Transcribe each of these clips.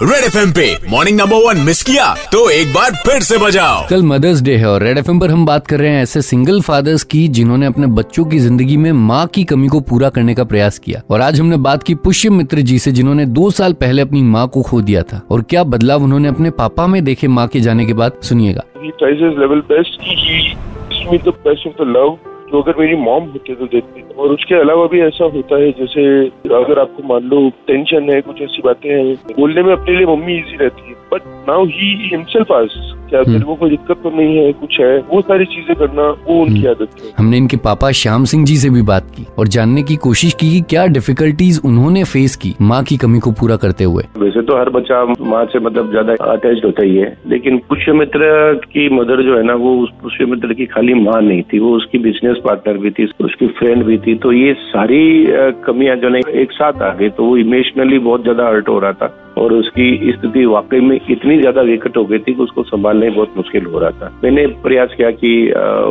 Red F पे morning number one miss किया तो एक बार फिर से बजाओ कल मदर्स डे है और रेड एफ़ पर हम बात कर रहे हैं ऐसे सिंगल फादर्स की जिन्होंने अपने बच्चों की ज़िंदगी में माँ की कमी को पूरा करने का प्रयास किया और आज हमने बात की पुष्य मित्र जी से जिन्होंने दो साल पहले अपनी माँ को खो दिया था और क्या बदलाव उन्होंने अपने पापा में देखे माँ के जाने के बाद सुनिएगा जो अगर मेरी मॉम होते तो देती। और उसके अलावा भी ऐसा होता है, जैसे अगर आपको मान लो टेंशन है, कुछ ऐसी बातें हैं, बोलने में अपने लिए मम्मी इजी रहती है। But now he himself ask क्या तेरे को कोई दिक्कत तो नहीं है कुछ है? वो सारी चीज़ें करना वो उनकी हम्म। आदत है। हमने इनके पापा श्याम सिंह जी से भी बात की और जानने की कोशिश की कि क्या डिफिकल्टीज उन्होंने फेस की माँ की कमी को पूरा करते हुए। वैसे तो हर बच्चा माँ से मतलब ज़्यादा अटैच होता ही है लेकिन पुष्य मित्र की मदर जो है ना वो उस पुष्य मित्र की खाली माँ नहीं थी वो उसकी बिज़नेस पार्टनर भी थी उसकी फ्रेंड भी थी। तो ये सारी कमियाँ जो है एक साथ आ गई तो वो इमोशनली बहुत ज़्यादा हर्ट हो रहा था। और उसकी स्थिति वाकई में इतनी ज़्यादा विकट हो गई थी कि उसको संभालने बहुत मुश्किल हो रहा था। मैंने प्रयास किया कि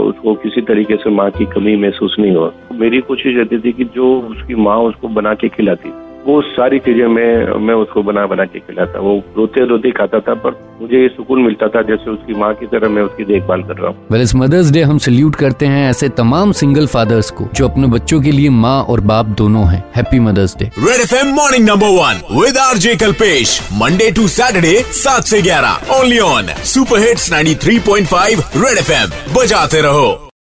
उसको किसी तरीके से माँ की कमी महसूस नहीं हो। मेरी कोशिश रहती थी कि जो उसकी माँ उसको बना के खिलाती। वो सारी चीज़ें मैं मैं उसको बना बना के खिलाता वो रोते रोते खाता था पर मुझे ये सुकून मिलता था जैसे उसकी माँ की तरह मैं उसकी देखभाल कर रहा हूँ। वेल इस मदर्स डे हम सल्यूट करते हैं ऐसे तमाम सिंगल फादर्स को जो अपने बच्चों के लिए माँ और बाप दोनों हैं। Happy mother's day red F M morning number one with R J Kalpesh Monday to Saturday सात ऐसी ग्यारह only on super hits 93.5 red F M बजाते रहो।